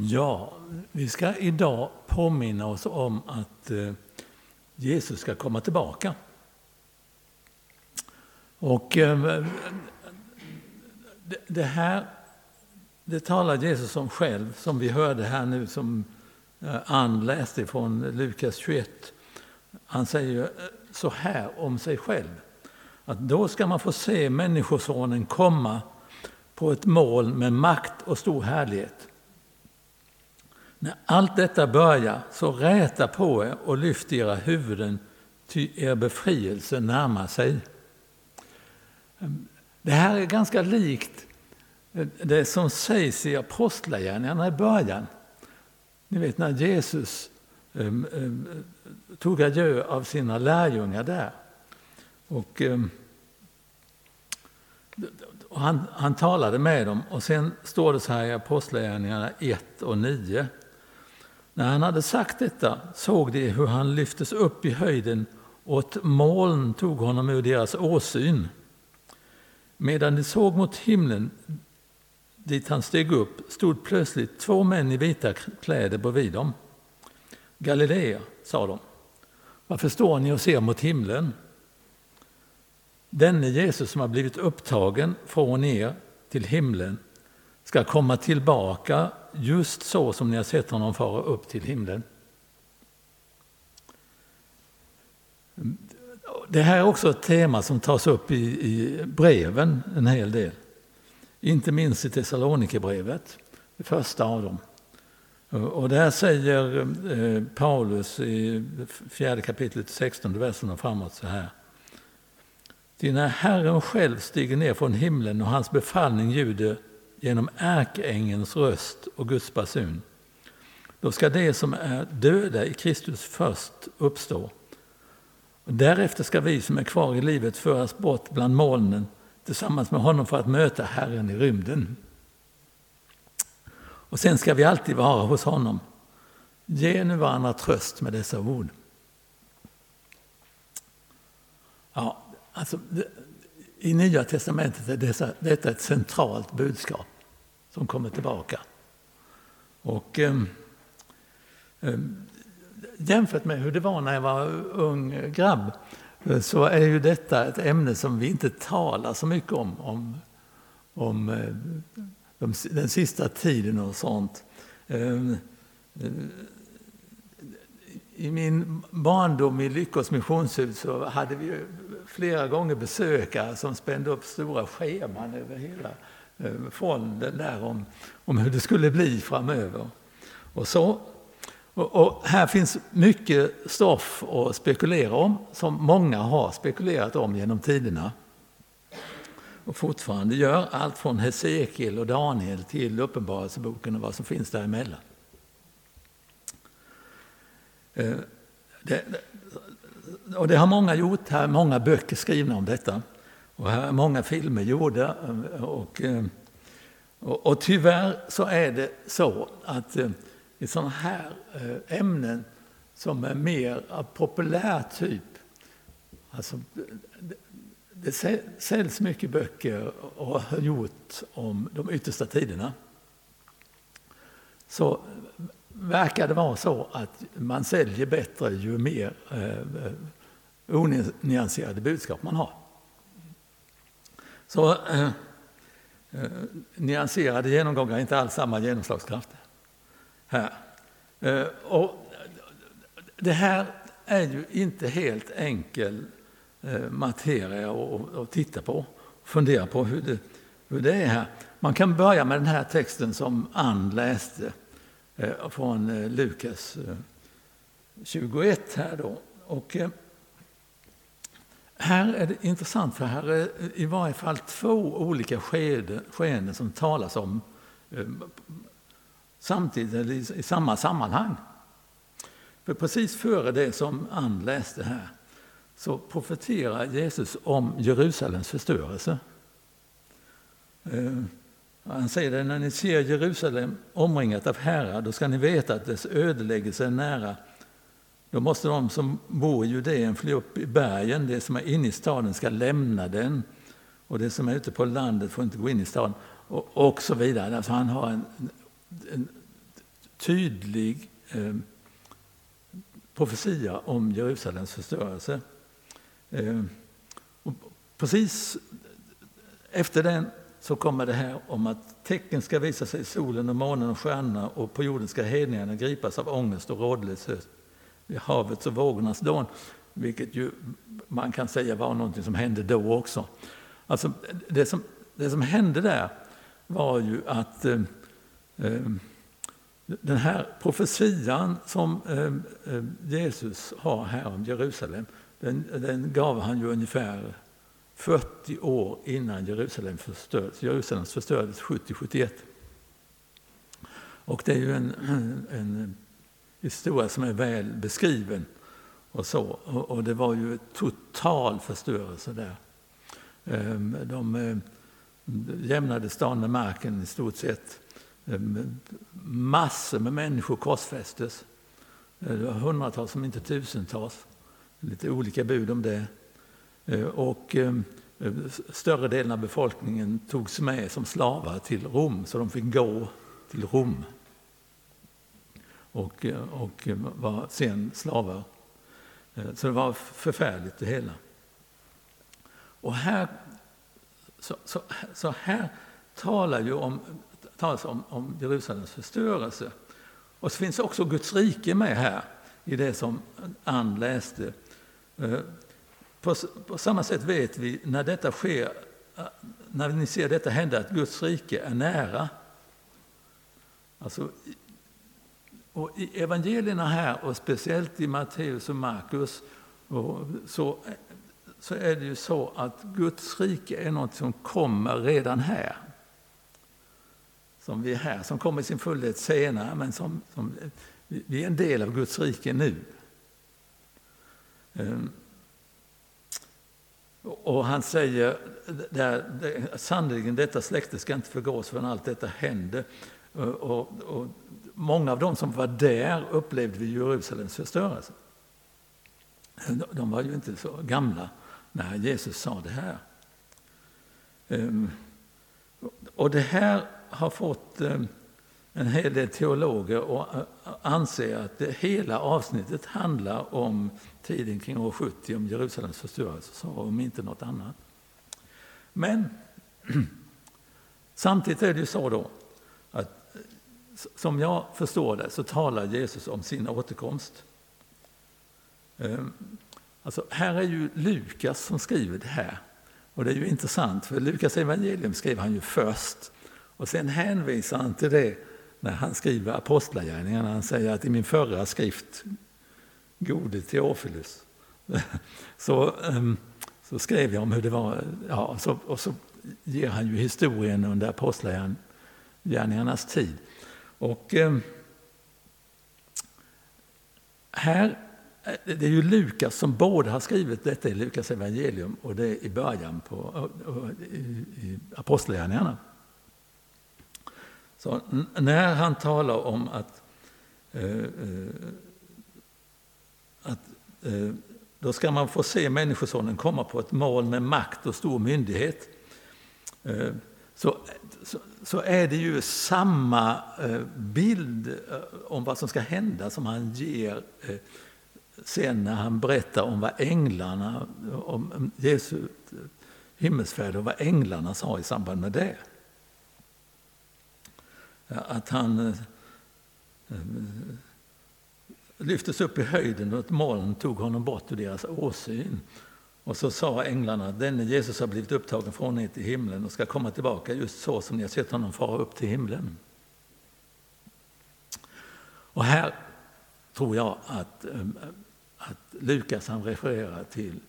Ja, vi ska idag påminna oss om att eh, Jesus ska komma tillbaka. Och eh, det här det talar Jesus om själv, som vi hörde här nu, som eh, Ann läste från Lukas 21. Han säger så här om sig själv, att då ska man få se Människosonen komma på ett moln med makt och stor härlighet. När allt detta börjar, så räta på er och lyft era huvuden, ty er befrielse närmar sig. Det här är ganska likt det som sägs i Apostlagärningarna i början. Ni vet när Jesus um, um, tog adjö av sina lärjungar där. Och, um, och han, han talade med dem och sen står det så här i Apostlagärningarna 1 och 9. När han hade sagt detta såg de hur han lyftes upp i höjden och ett moln tog honom ur deras åsyn. Medan de såg mot himlen dit han steg upp stod plötsligt två män i vita kläder bredvid dem. Galilea, sa de. Varför står ni och ser mot himlen? Denne Jesus som har blivit upptagen från er till himlen ska komma tillbaka just så som ni har sett honom fara upp till himlen. Det här är också ett tema som tas upp i, i breven en hel del. Inte minst i Thessalonikerbrevet, det första av dem. Och där säger eh, Paulus i fjärde kapitlet, 16 versen och framåt så här. Ty när Herren själv stiger ner från himlen och hans befallning ljuder genom ärkeängelns röst och Guds basun, då ska de som är döda i Kristus först uppstå. Och därefter ska vi som är kvar i livet föras bort bland molnen tillsammans med honom för att möta Herren i rymden. Och sen ska vi alltid vara hos honom. Ge nu varandra tröst med dessa ord. Ja, alltså, i Nya testamentet är dessa, detta ett centralt budskap som kommer tillbaka. Och eh, eh, Jämfört med hur det var när jag var ung grabb eh, så är ju detta ett ämne som vi inte talar så mycket om, om, om eh, de, den sista tiden och sånt. Ehm, eh, i min barndom i Lyckos missionshus så hade vi flera gånger besökare som spände upp stora scheman över hela eh, fonden där om, om hur det skulle bli framöver. Och så och, och, här finns mycket stoff att spekulera om, som många har spekulerat om genom tiderna. Och fortfarande gör, allt från Hesekiel och Daniel till Uppenbarelseboken och vad som finns däremellan. Eh, det, och det har många gjort, här är många böcker skrivna om detta. Och här är många filmer gjorda. Eh, och, eh, och, och tyvärr så är det så att i sådana här ämnen som är mer av populär typ. Alltså, det säljs mycket böcker och har gjort om de yttersta tiderna. Så verkar det vara så att man säljer bättre ju mer eh, eh, onyanserade budskap man har. Så eh, eh, nyanserade genomgångar är inte alls samma genomslagskraft här. Eh, och det här är ju inte helt enkel eh, materia att titta på och fundera på hur det, hur det är här. Man kan börja med den här texten som Ann läste eh, Eh, från eh, Lukas eh, 21 här då. Och här är det intressant för här är i varje fall två olika skeenden som talas om samtidigt eller i samma sammanhang. För precis före det som Ann läste här så profeterar Jesus om Jerusalems förstörelse. Han säger det, när ni ser Jerusalem omringat av herrar, då ska ni veta att dess ödeläggelse är nära. Då måste de som bor i Judeen fly upp i bergen, det som är inne i staden ska lämna den och det som är ute på landet får inte gå in i staden och, och så vidare. Alltså han har en, en tydlig eh, profetia om Jerusalems förstörelse. Eh, och precis efter den så kommer det här om att tecken ska visa sig i solen och månen och stjärnorna och på jorden ska hedningarna gripas av ångest och rådlöshet vid havets och vågornas dån. Vilket ju man kan säga var någonting som hände då också. Alltså det som, det som hände där var ju att eh, eh, den här profetian som eh, eh Jesus har här om Jerusalem, den, den gav han ju ungefär 40 år innan Jerusalem förstördes. Jerusalem förstördes 70-71. Och det är ju en, en historia som är väl beskriven. Och, så. och det var ju total förstörelse där. Ehm, de eh, jämnade stan med marken i stort sett. Ehm, massor med människor korsfästes. Eh, det var hundratals, om inte tusentals. Lite olika bud om det. Eh, och eh, eh, större delen av befolkningen togs med som slavar till Rom, så de fick gå till Rom och, och var sen slavar. Så det var förfärligt det hela. Och här, så, så, så här talar ju om, talas om, om Jerusalems förstörelse. Och så finns också Guds rike med här i det som Ann läste. På, på, samma sätt vet vi när detta sker, eh, när ni ser detta hända, att Guds rike är nära. Alltså, och I evangelierna här, och speciellt i Matteus och Markus, och så, så är det ju så att Guds rike är något som kommer redan här. Som vi är här, som kommer i sin fullhet senare, men som, som vi är en del av Guds rike nu. Um, och han säger där, sannerligen detta släkte ska inte förgås förrän allt detta händer. Och, och, många av dem som var där upplevde Jerusalems förstörelse. De var ju inte så gamla när Jesus sa det här. Ehm, och det här har fått ehm, en hel del teologer och eh, anser att det hela avsnittet handlar om tiden kring år 70 om Jerusalems förstörelse, om inte något annat. Men samtidigt är det ju så då att eh, som jag förstår det så talar Jesus om sin återkomst. Ehm, alltså, här är ju Lukas som skriver det här. Och det är ju intressant, för Lukas evangelium skrev han ju först. Och sen hänvisar han till det när han skriver Apostlagärningarna. Han säger att i min förra skrift gode Teofilus. Så, ehm, så skrev jag om hur det var. Ja, så, och så ger han ju historien under apostlagärningarnas tid. Och ehm, här, eh, det är ju Lukas som både har skrivit detta i Lukas evangelium och det är i början på i, i apostlagärningarna. Så när han talar om att eh, eh, att eh, då ska man få se Människosonen komma på ett moln med makt och stor myndighet. Eh, så, så, så, är det ju samma eh, bild eh, om vad som ska hända som han ger eh, sen när han berättar om vad änglarna, om Jesu himmelsfärd och vad änglarna sa i samband med det. Att han eh, eh, lyftes upp i höjden och ett moln tog honom bort ur deras åsyn. Och så sa änglarna, denne Jesus har blivit upptagen från er till himlen och ska komma tillbaka just så som ni har sett honom fara upp till himlen. Och här tror jag att, eh, att Lukas han refererar till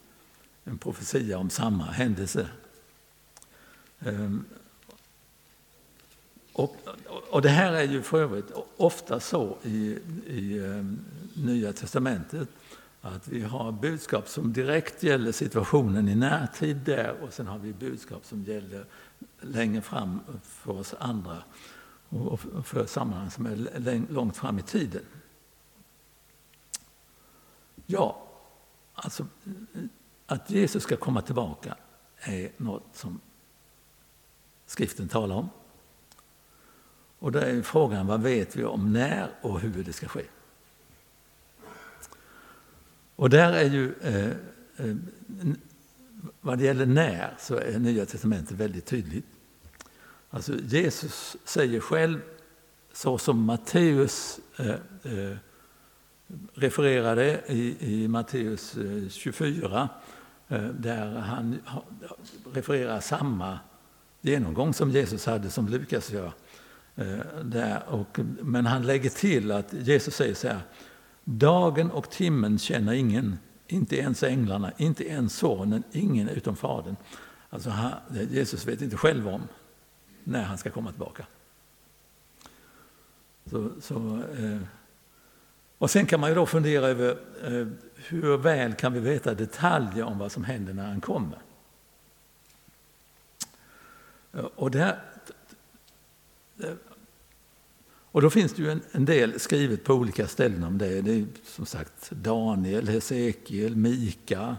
en profetia om samma händelse. Ehm, och, och det här är ju för övrigt ofta så i, i ehm, Nya testamentet att vi har budskap som direkt gäller situationen i närtid där och sen har vi budskap som gäller längre fram för oss andra och för sammanhang som är långt fram i tiden. Ja, alltså att Jesus ska komma tillbaka är något som skriften talar om. Och då är frågan, vad vet vi om när och hur det ska ske? Och där är ju, eh, eh, vad det gäller när, så är Nya Testamentet väldigt tydligt. Alltså Jesus säger själv, så som Matteus eh, eh, refererade i, i Matteus eh, 24, eh, där han refererar samma genomgång som Jesus hade, som Lukas gör. Eh, där, och, men han lägger till att Jesus säger så här, dagen och timmen känner ingen, inte ens änglarna, inte ens sonen, ingen utom fadern. Alltså han, Jesus vet inte själv om när han ska komma tillbaka. Så, så, eh, och sen kan man ju då fundera över eh, hur väl kan vi veta detaljer om vad som händer när han kommer? Eh, och, där, Eh, och då finns det ju en, en, del skrivet på olika ställen om det. Det är som sagt Daniel, Hesekiel, Mika.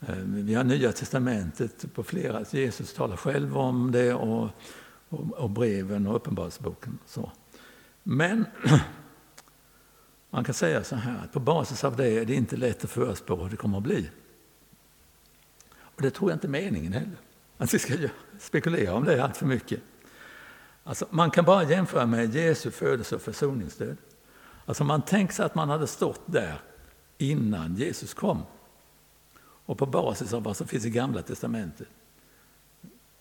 Eh, vi har Nya Testamentet på flera. Jesus talar själv om det och, och, och breven och Uppenbarelseboken. Men man kan säga så här, att på basis av det är det inte lätt att förutspå hur det kommer att bli. Och det tror jag inte är meningen heller, att vi ska spekulera om det allt för mycket. Alltså, man kan bara jämföra med Jesu födelse och försoningsdöd. Alltså man tänker sig att man hade stått där innan Jesus kom. Och på basis av vad som finns i Gamla Testamentet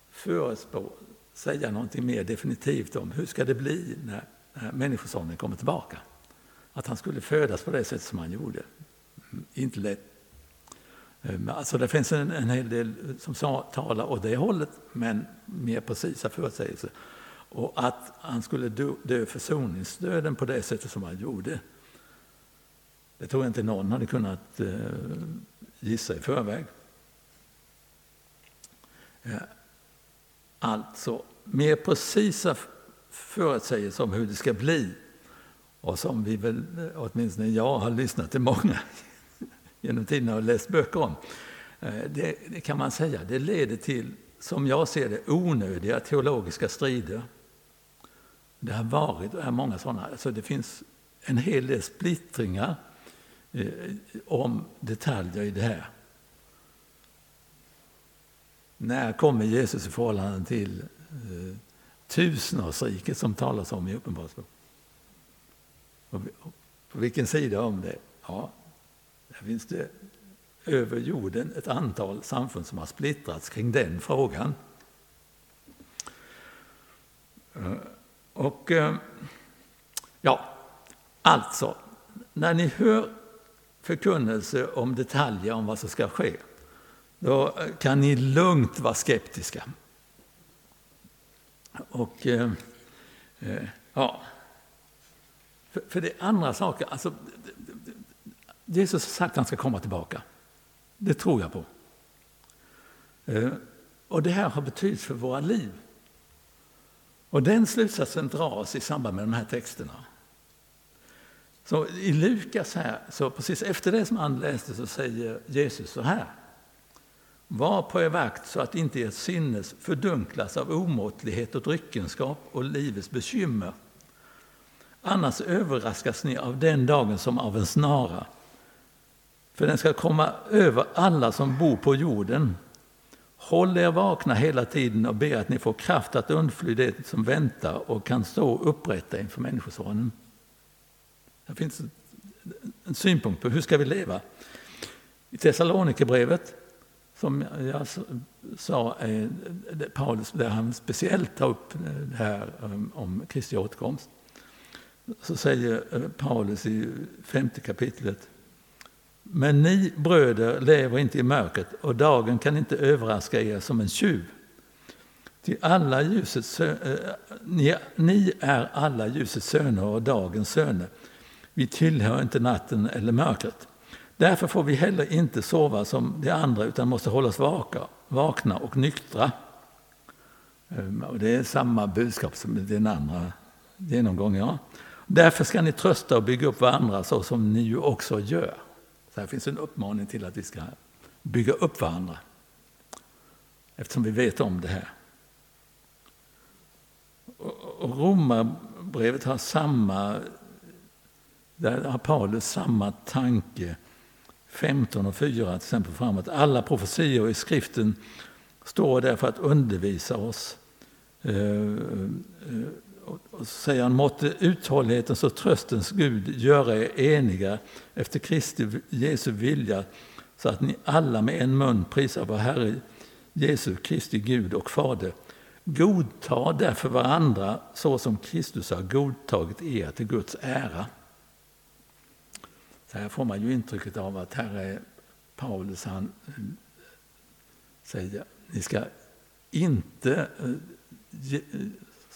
förutspå, säga någonting mer definitivt om hur ska det bli när när Människosonen kommer tillbaka. Att han skulle födas på det sätt som han gjorde. Mm, inte lätt. Eh, alltså det finns en, en hel del som talar åt det hållet, men mer precisa förutsägelser. Och att han skulle dö, försoningsdöden på det sättet som han gjorde, det tror jag inte någon hade kunnat eh, gissa i förväg. Eh, alltså, mer precisa förutsägelser om hur det ska bli. Och som vi väl, eh, åtminstone jag, har lyssnat till många genom tiderna och läst böcker om. Det, det, kan man säga, det leder till, som jag ser det, onödiga teologiska strider. Det har varit och är många sådana. Alltså det finns en hel del splittringar eh, om detaljer i det här. När kommer Jesus i förhållande till eh, tusenårsriket som talas om i Uppenbarelseboken. På vilken sida om det? Ja, där finns det över jorden ett antal samfund som har splittrats kring den frågan. Och eh, ja, alltså, när ni hör förkunnelse om detaljer om vad som ska ske, då eh, kan ni lugnt vara skeptiska. Och eh, ja, för, för det är andra saker. Alltså, Jesus har sagt att han ska komma tillbaka. Det tror jag på. Och det här har betydelse för våra liv. Och den slutsatsen dras i samband med de här texterna. Så i Lukas här, så precis efter det som han läste så säger Jesus så här. Var på er vakt så att inte ert sinnes fördunklas av omåttlighet och dryckenskap och livets bekymmer. Annars överraskas ni av den dagen som av en snara. För den ska komma över alla som bor på jorden. Håll er vakna hela tiden och be att ni får kraft att undfly det som väntar och kan stå upprätta inför Människosonen. Det finns en synpunkt på hur ska vi leva. I Thessalonikerbrevet som jag alltså sa, eh, Paulus, där han speciellt tar upp eh, det här um, om Kristi återkomst, så säger eh, Paulus i femte kapitlet men ni bröder lever inte i mörkret och dagen kan inte överraska er som en tjuv. Till alla ljusets, eh, ni, ni är alla ljusets söner och dagens söner. Vi tillhör inte natten eller mörkret. Därför får vi heller inte sova som de andra utan måste hållas vaka, vakna och nyktra. Ehm, det är samma budskap som den andra genomgången. Ja. Därför ska ni trösta och bygga upp varandra så som ni ju också gör. Här finns en uppmaning till att vi ska bygga upp varandra. Eftersom vi vet om det här. Och har samma, där har Paulus samma tanke 15 och 4 till exempel framåt. Alla profetior i skriften står där för att undervisa oss. Eh, eh, och så säger han, måtte uthållighetens och tröstens Gud göra er eniga efter Kristi Jesu vilja så att ni alla med en mun prisar vår Herre Jesu Kristi Gud och Fader. Godta därför varandra så som Kristus har godtagit er till Guds ära. Så här får man ju intrycket av att här är Paulus, han eh, säger ni ska inte eh,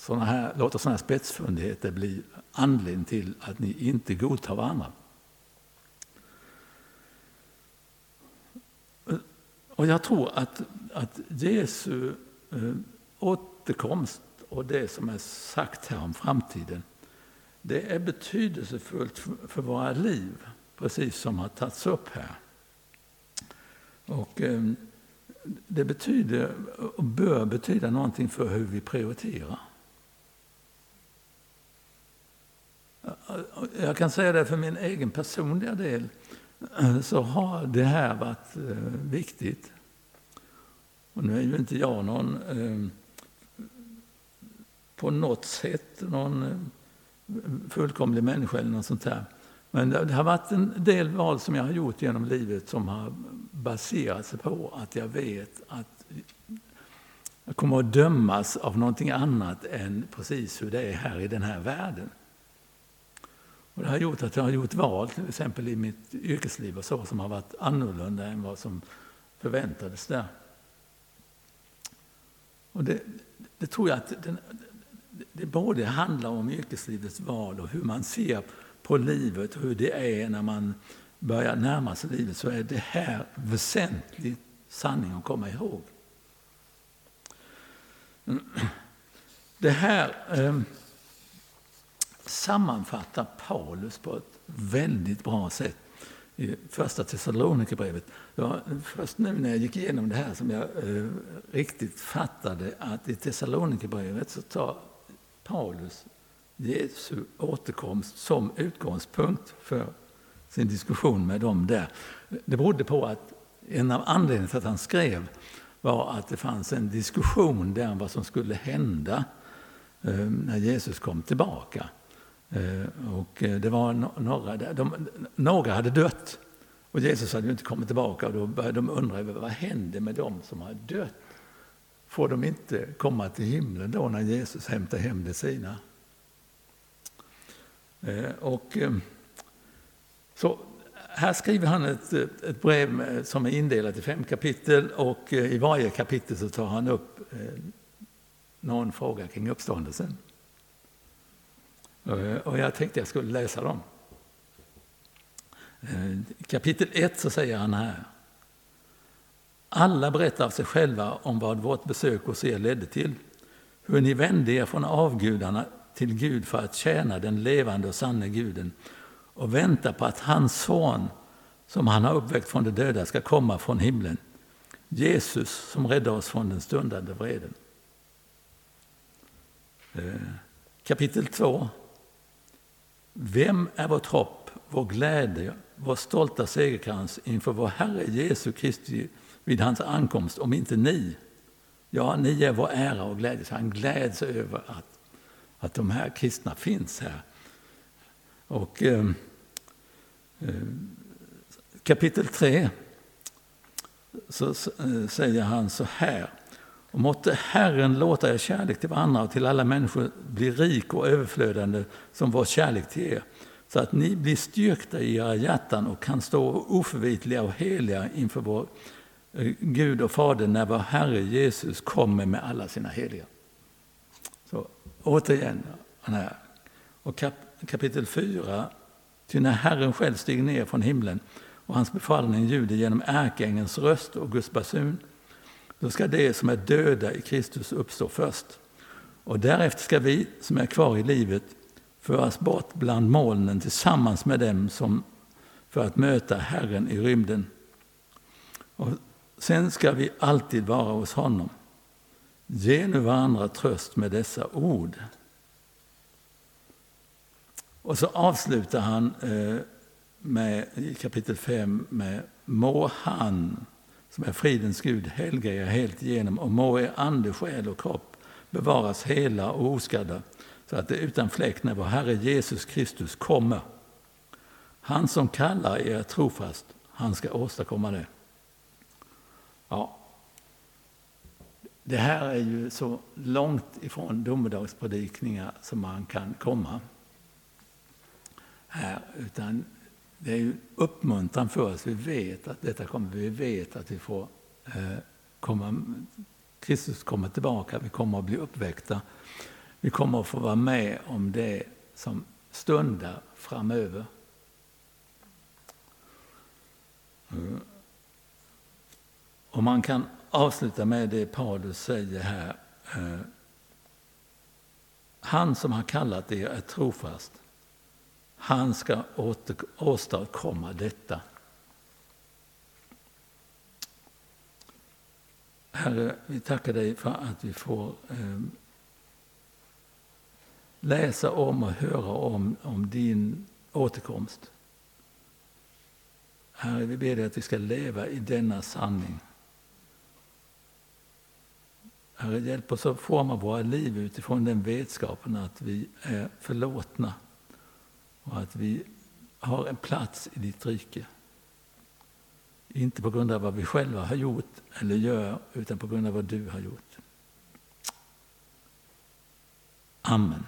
såna här, låta sådana här spetsfundigheter bli anledning till att ni inte godtar varandra. Och jag tror att, att Jesu eh, återkomst och det som är sagt här om framtiden, det är betydelsefullt för våra liv, precis som har tagits upp här. Och eh, det betyder och bör betyda någonting för hur vi prioriterar. Jag kan säga det för min egen personliga del eh, så har det här varit eh, viktigt. Och nu är ju inte jag någon eh, på något sätt någon eh, fullkomlig människa eller något sånt där. Men det har varit en del val som jag har gjort genom livet som har baserat sig på att jag vet att jag kommer att dömas av någonting annat än precis hur det är här i den här världen. Och det har gjort att jag har gjort val, till exempel i mitt yrkesliv och så, som har varit annorlunda än vad som förväntades där. Och det, det tror jag att den, det både handlar om yrkeslivets val och hur man ser på livet och hur det är när man börjar närma sig livet så är det här väsentlig sanning att komma ihåg. Det här eh, sammanfattar Paulus på ett väldigt bra sätt i första Thessalonikerbrevet. Det var först nu när jag gick igenom det här som jag eh, riktigt fattade att i Thessalonikerbrevet så tar Paulus Jesu återkomst som utgångspunkt för sin diskussion med dem där. Det berodde på att en av anledningarna till att han skrev var att det fanns en diskussion där om vad som skulle hända eh, när Jesus kom tillbaka. Eh, och eh, det var några, de, några hade dött och Jesus hade inte kommit tillbaka och då började de undra vad hände med dem som har dött? Får de inte komma till himlen då när Jesus hämtar hem de sina? Eh, och, så här skriver han ett, ett brev som är indelat i fem kapitel och i varje kapitel så tar han upp någon fråga kring uppståndelsen. Eh, och jag tänkte jag skulle läsa dem. Eh, kapitel 1 så säger han här. Alla berättar av sig själva om vad vårt besök hos er ledde till. Hur ni vände er från avgudarna till Gud för att tjäna den levande och sanne guden och vänta på att hans son, som han har uppväckt från de döda, ska komma från himlen. Jesus som räddar oss från den stundande vreden. Eh, kapitel 2 vem är vårt hopp, vår glädje, vår stolta segerkrans inför vår Herre Jesu Kristi vid hans ankomst, om inte ni? Ja, ni är vår ära och glädje. Så han gläds över att, att de här kristna finns här. Och eh, eh, kapitel 3 så eh, säger han så här. Och måtte Herren låta er kärlek till varandra och till alla människor bli rik och överflödande som vår kärlek till er, så att ni blir styrkta i era hjärtan och kan stå oförvitliga och heliga inför vår eh, Gud och Fader när vår Herre Jesus kommer med alla sina heliga. Så återigen, här. Och kap kapitel 4. Ty när Herren själv stiger ner från himlen och hans befallning ljuder genom ärkeängens röst och Guds basun då ska de som är döda i Kristus uppstå först. Och därefter ska vi som är kvar i livet föras bort bland molnen tillsammans med dem som för att möta Herren i rymden. Och sen ska vi alltid vara hos honom. Ge nu varandra tröst med dessa ord. Och så avslutar han eh, med, i kapitel 5 med Må han som är fridens Gud helga er helt igenom och må er ande, själ och kropp bevaras hela och oskadda så att det utan fläck när vår Herre Jesus Kristus kommer. Han som kallar er trofast, han ska åstadkomma det. Ja. Det här är ju så långt ifrån domedagspredikningar som man kan komma. Här, utan det är ju uppmuntran för oss. Vi vet att detta kommer. Vi vet att vi får eh, komma, Kristus kommer tillbaka. Vi kommer att bli uppväckta. Vi kommer att få vara med om det som stundar framöver. Eh, mm. Och man kan avsluta med det Paulus säger här. Eh, Han som har kallat er är trofast. Han ska åstadkomma detta. Herre, vi tackar dig för att vi får eh, läsa om och höra om, om din återkomst. Herre, vi ber dig att vi ska leva i denna sanning. Herre, hjälp oss att forma våra liv utifrån den vetskapen att vi är förlåtna och att vi har en plats i ditt rike. Inte på grund av vad vi själva har gjort eller gör, utan på grund av vad du har gjort. Amen.